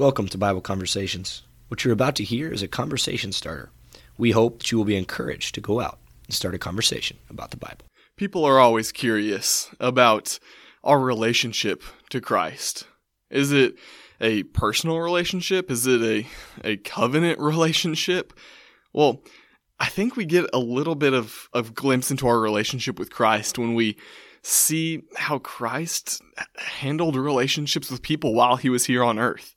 Welcome to Bible Conversations. What you're about to hear is a conversation starter. We hope that you will be encouraged to go out and start a conversation about the Bible. People are always curious about our relationship to Christ. Is it a personal relationship? Is it a, a covenant relationship? Well, I think we get a little bit of, of glimpse into our relationship with Christ when we see how Christ handled relationships with people while he was here on earth.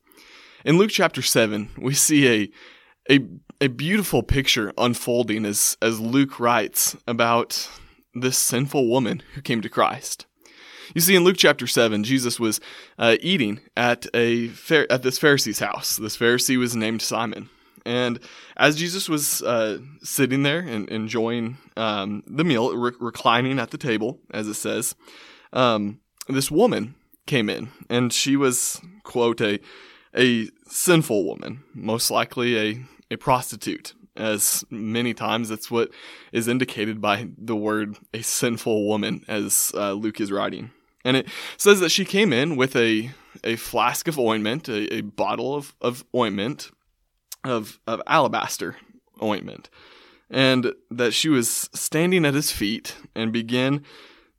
In Luke chapter 7, we see a, a, a beautiful picture unfolding as, as Luke writes about this sinful woman who came to Christ. You see, in Luke chapter seven, Jesus was uh, eating at a at this Pharisee's house. This Pharisee was named Simon, and as Jesus was uh, sitting there and enjoying um, the meal, re- reclining at the table, as it says, um, this woman came in, and she was quote a a sinful woman, most likely a a prostitute, as many times that's what is indicated by the word a sinful woman, as uh, Luke is writing. And it says that she came in with a, a flask of ointment, a, a bottle of, of ointment, of, of alabaster ointment, and that she was standing at his feet and began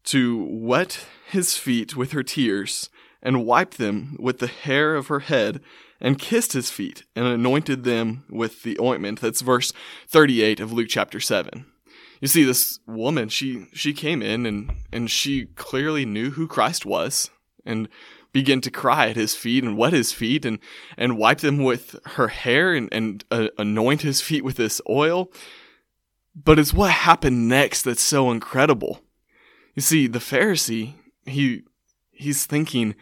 to wet his feet with her tears and wiped them with the hair of her head and kissed his feet and anointed them with the ointment. That's verse 38 of Luke chapter 7 you see this woman she she came in and and she clearly knew who Christ was and began to cry at his feet and wet his feet and and wipe them with her hair and and uh, anoint his feet with this oil. But it's what happened next that's so incredible. You see the pharisee he he's thinking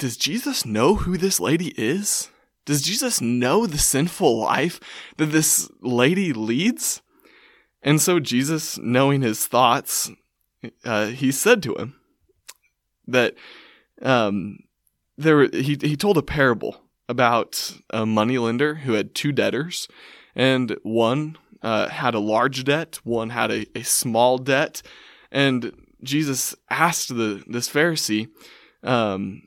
does Jesus know who this lady is? Does Jesus know the sinful life that this lady leads? And so Jesus, knowing his thoughts, uh, he said to him that um, there he he told a parable about a moneylender who had two debtors, and one uh, had a large debt, one had a, a small debt, and Jesus asked the this Pharisee, um,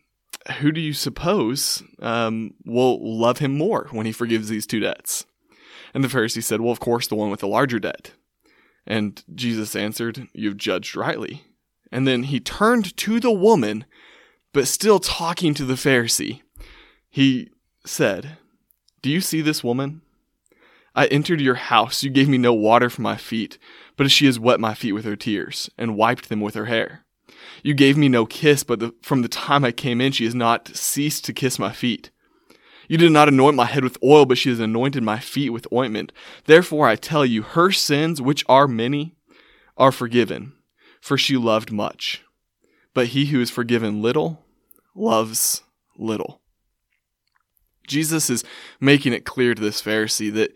"Who do you suppose um, will love him more when he forgives these two debts?" And the Pharisee said, "Well, of course, the one with the larger debt." And Jesus answered, You've judged rightly. And then he turned to the woman, but still talking to the Pharisee. He said, Do you see this woman? I entered your house. You gave me no water for my feet, but she has wet my feet with her tears and wiped them with her hair. You gave me no kiss, but the, from the time I came in, she has not ceased to kiss my feet. You did not anoint my head with oil, but she has anointed my feet with ointment. Therefore I tell you, her sins, which are many, are forgiven, for she loved much. But he who is forgiven little loves little. Jesus is making it clear to this Pharisee that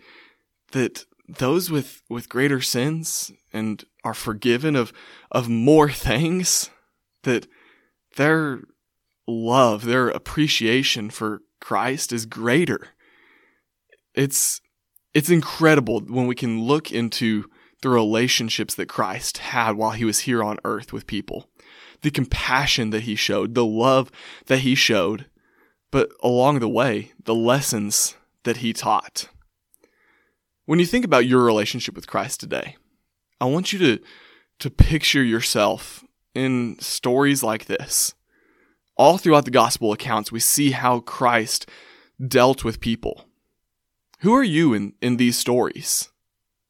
that those with, with greater sins and are forgiven of of more things, that their love, their appreciation for Christ is greater. It's it's incredible when we can look into the relationships that Christ had while he was here on earth with people. The compassion that he showed, the love that he showed, but along the way, the lessons that he taught. When you think about your relationship with Christ today, I want you to to picture yourself in stories like this all throughout the gospel accounts, we see how Christ dealt with people. Who are you in, in these stories?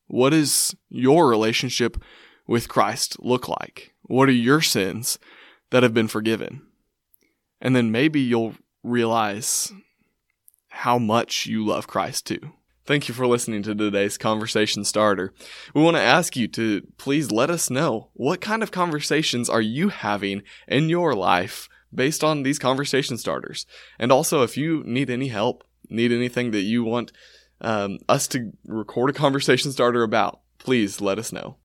What does your relationship with Christ look like? What are your sins that have been forgiven? And then maybe you'll realize how much you love Christ too. Thank you for listening to today's conversation starter. We want to ask you to please let us know what kind of conversations are you having in your life based on these conversation starters. And also, if you need any help, need anything that you want um, us to record a conversation starter about, please let us know.